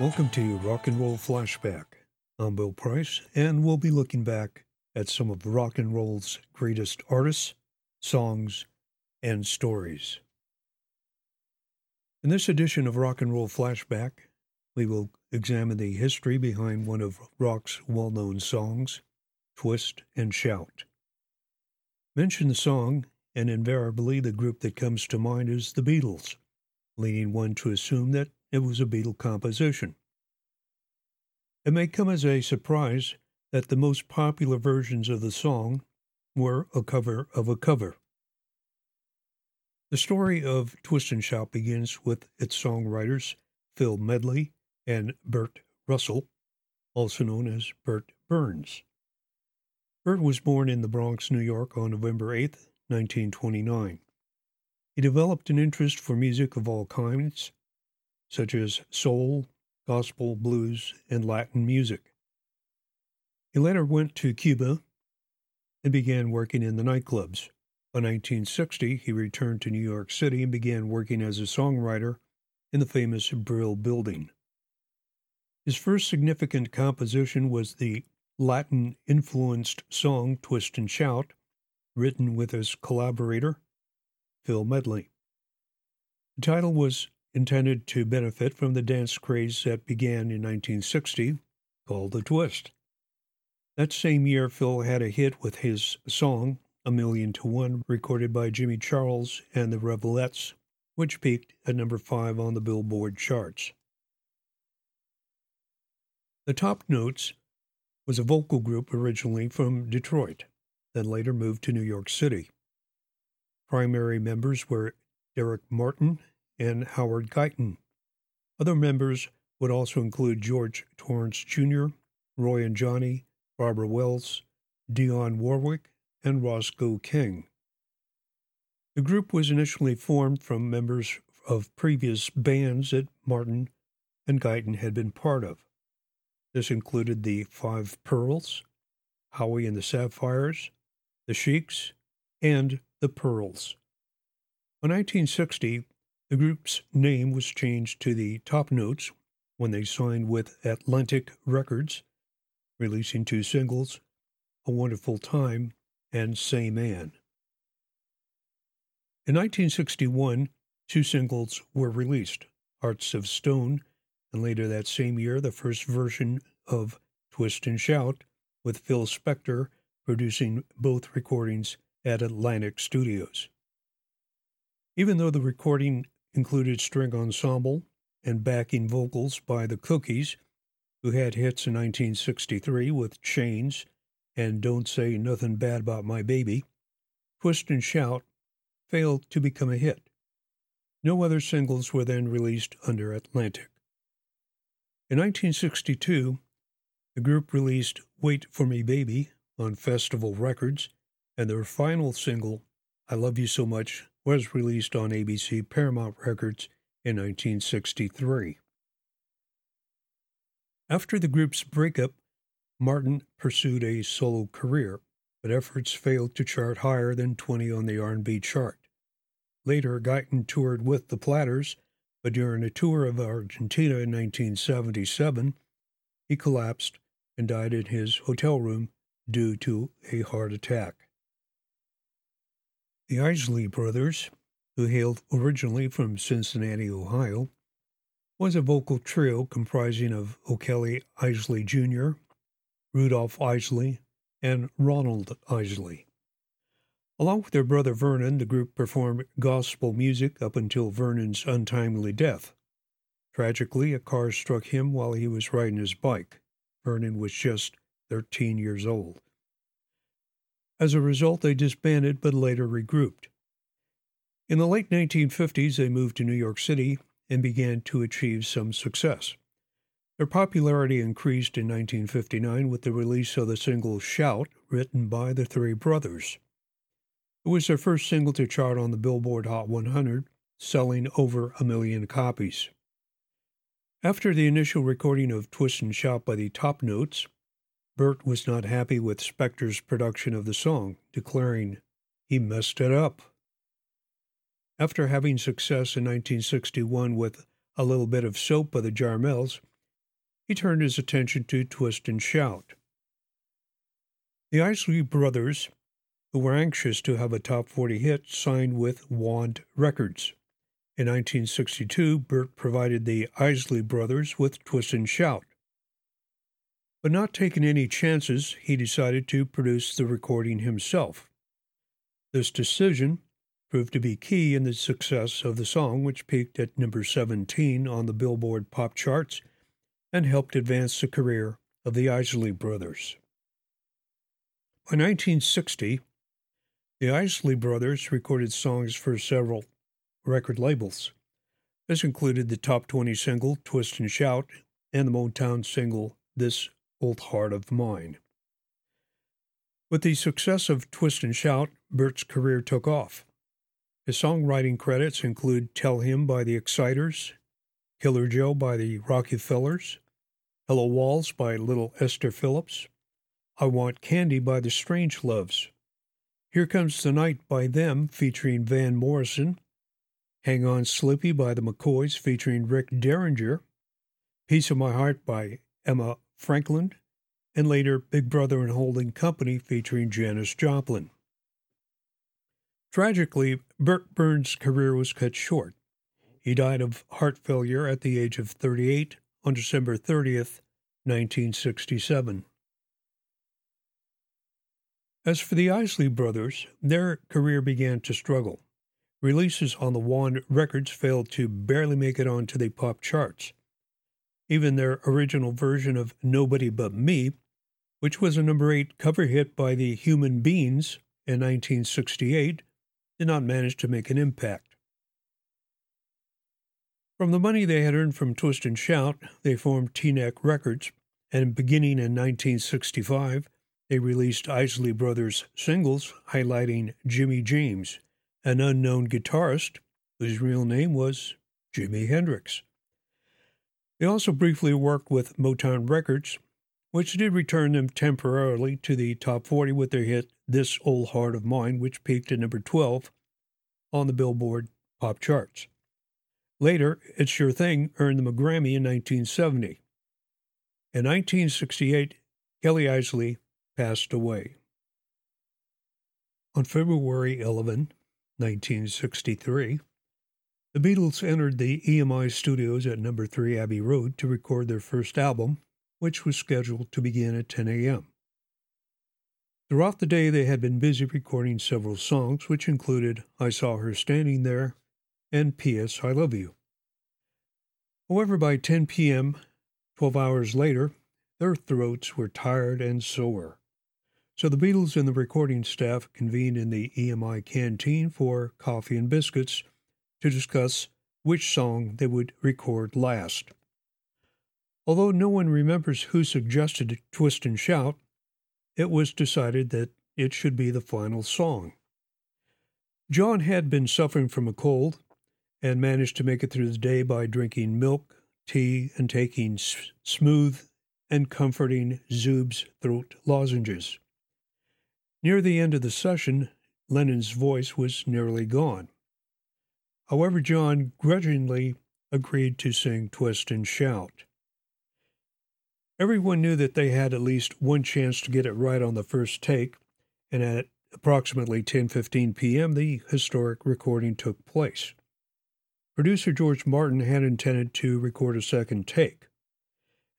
Welcome to Rock and Roll Flashback. I'm Bill Price, and we'll be looking back at some of rock and roll's greatest artists, songs, and stories. In this edition of Rock and Roll Flashback, we will examine the history behind one of rock's well known songs, Twist and Shout. Mention the song, and invariably the group that comes to mind is the Beatles, leading one to assume that it was a Beatle composition. It may come as a surprise that the most popular versions of the song were a cover of a cover. The story of Twist and Shout begins with its songwriters, Phil Medley and Bert Russell, also known as Bert Berns. Bert was born in the Bronx, New York on November 8, 1929. He developed an interest for music of all kinds, such as soul, gospel, blues, and Latin music. He later went to Cuba and began working in the nightclubs. By 1960, he returned to New York City and began working as a songwriter in the famous Brill Building. His first significant composition was the Latin influenced song Twist and Shout, written with his collaborator, Phil Medley. The title was intended to benefit from the dance craze that began in 1960 called The Twist. That same year, Phil had a hit with his song, A Million to One, recorded by Jimmy Charles and the Revelettes, which peaked at number five on the Billboard charts. The Top Notes was a vocal group originally from Detroit, then later moved to New York City. Primary members were Derek Martin and Howard Guyton. Other members would also include George Torrance Jr., Roy and Johnny, Barbara Wells, Dionne Warwick, and Roscoe King. The group was initially formed from members of previous bands that Martin and Guyton had been part of. This included the Five Pearls, Howie and the Sapphires, the Sheiks, and the Pearls. In 1960, the group's name was changed to the Top Notes when they signed with Atlantic Records, releasing two singles, A Wonderful Time and Say Man. In 1961, two singles were released Hearts of Stone, and later that same year, the first version of Twist and Shout, with Phil Spector producing both recordings at Atlantic Studios. Even though the recording included string ensemble and backing vocals by the Cookies, who had hits in 1963 with Chains and Don't Say Nothing Bad About My Baby, Twist and Shout failed to become a hit. No other singles were then released under Atlantic. In 1962, the group released Wait for Me Baby on Festival Records, and their final single, I Love You So Much, was released on ABC Paramount Records in 1963. After the group's breakup, Martin pursued a solo career, but efforts failed to chart higher than 20 on the R&B chart. Later, Guyton toured with the Platters, but during a tour of Argentina in 1977, he collapsed and died in his hotel room due to a heart attack. The Isley brothers, who hailed originally from Cincinnati, Ohio, was a vocal trio comprising of O'Kelly Isley Jr., Rudolph Isley, and Ronald Isley. Along with their brother Vernon, the group performed gospel music up until Vernon's untimely death. Tragically, a car struck him while he was riding his bike. Vernon was just 13 years old. As a result, they disbanded but later regrouped. In the late 1950s, they moved to New York City and began to achieve some success. Their popularity increased in 1959 with the release of the single Shout, written by the three brothers. It was their first single to chart on the Billboard Hot 100, selling over a million copies. After the initial recording of Twist and Shout by the Top Notes, Bert was not happy with Spector's production of the song, declaring, he messed it up. After having success in 1961 with A Little Bit of Soap by the Jarmels, he turned his attention to Twist and Shout. The Isley Brothers, who were anxious to have a top 40 hit, signed with Wand Records. In 1962, Bert provided the Isley Brothers with Twist and Shout. But not taking any chances, he decided to produce the recording himself. This decision proved to be key in the success of the song, which peaked at number 17 on the Billboard pop charts and helped advance the career of the Isley Brothers. By 1960, the Isley Brothers recorded songs for several record labels. This included the top 20 single Twist and Shout and the Motown single This Old Heart of Mine. With the success of Twist and Shout, Bert's career took off. His songwriting credits include Tell Him by the Exciters, Killer Joe by the Rocky Fellers, Hello Walls by Little Esther Phillips, I Want Candy by the Strangeloves, Here Comes the Night by Them featuring Van Morrison, Hang On Sloopy by the McCoys featuring Rick Derringer, Piece of My Heart by Erma Franklin, and later Big Brother and Holding Company featuring Janis Joplin. Tragically, Bert Berns' career was cut short. He died of heart failure at the age of 38 on December 30th, 1967. As for the Isley Brothers, their career began to struggle. Releases on the Wand Records failed to barely make it onto the pop charts. Even their original version of Nobody But Me, which was a number 8 cover hit by the Human Beings in 1968, did not manage to make an impact. From the money they had earned from Twist and Shout, they formed T-Neck Records, and beginning in 1965, they released Isley Brothers singles highlighting Jimmy James, an unknown guitarist whose real name was Jimi Hendrix. They also briefly worked with Motown Records, which did return them temporarily to the top 40 with their hit This Old Heart of Mine, which peaked at number 12 on the Billboard pop charts. Later, It's Your Thing earned them a Grammy in 1970. In 1968, Kelly Isley passed away. On February 11, 1963, the Beatles entered the EMI studios at number 3 Abbey Road to record their first album, which was scheduled to begin at 10 a.m. Throughout the day, they had been busy recording several songs, which included I Saw Her Standing There and P.S. I Love You. However, by 10 p.m., 12 hours later, their throats were tired and sore. So the Beatles and the recording staff convened in the EMI canteen for coffee and biscuits to discuss which song they would record last. Although no one remembers who suggested Twist and Shout, it was decided that it should be the final song. John had been suffering from a cold and managed to make it through the day by drinking milk, tea, and taking s- smooth and comforting Zubes throat lozenges. Near the end of the session, Lennon's voice was nearly gone. However, John grudgingly agreed to sing Twist and Shout. Everyone knew that they had at least one chance to get it right on the first take, and at approximately 10:15 p.m. the historic recording took place. Producer George Martin had intended to record a second take.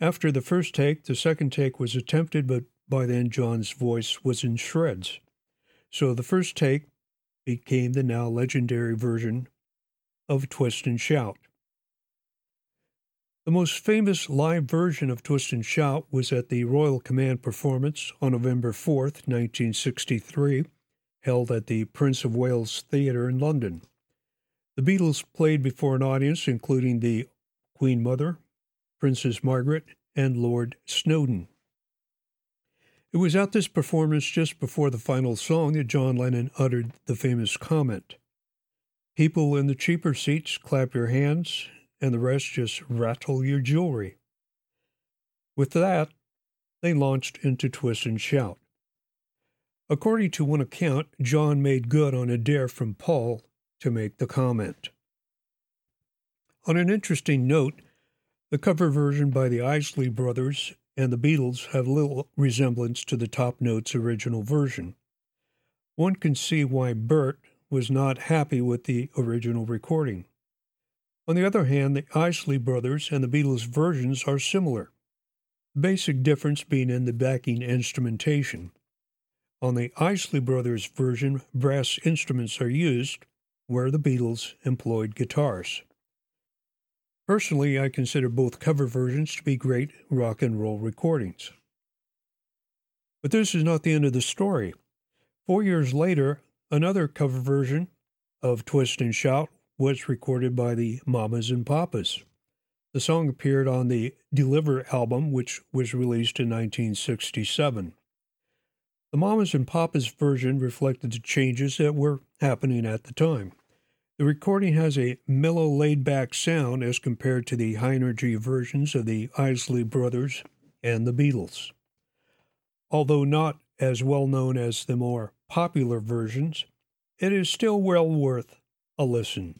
After the first take, the second take was attempted, but by then John's voice was in shreds. So the first take became the now legendary version of Twist and Shout. The most famous live version of Twist and Shout was at the Royal Command performance on November 4th, 1963, held at the Prince of Wales Theatre in London. The Beatles played before an audience including the Queen Mother, Princess Margaret, and Lord Snowdon. It was at this performance just before the final song that John Lennon uttered the famous comment People in the cheaper seats clap your hands, and the rest just rattle your jewelry. With that, they launched into Twist and Shout. According to one account, John made good on a dare from Paul to make the comment. On an interesting note, The cover version by the Isley Brothers and the Beatles have little resemblance to the top notes original version. One can see why Bert was not happy with the original recording. On the other hand, the Isley Brothers and the Beatles versions are similar, basic difference being in the backing instrumentation. On the Isley Brothers version, brass instruments are used, where the Beatles employed guitars. Personally, I consider both cover versions to be great rock and roll recordings. But this is not the end of the story. Four years later, another cover version of Twist and Shout was recorded by the Mamas and Papas. The song appeared on the Deliver album, which was released in 1967. The Mamas and Papas version reflected the changes that were happening at the time. The recording has a mellow, laid back sound as compared to the high energy versions of the Isley Brothers and the Beatles. Although not as well known as the more popular versions, it is still well worth a listen.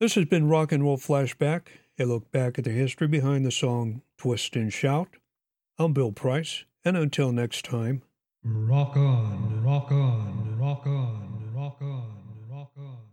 This has been Rock and Roll Flashback, a look back at the history behind the song Twist and Shout. I'm Bill Price, and until next time, rock on, rock on, rock on, rock on, rock on.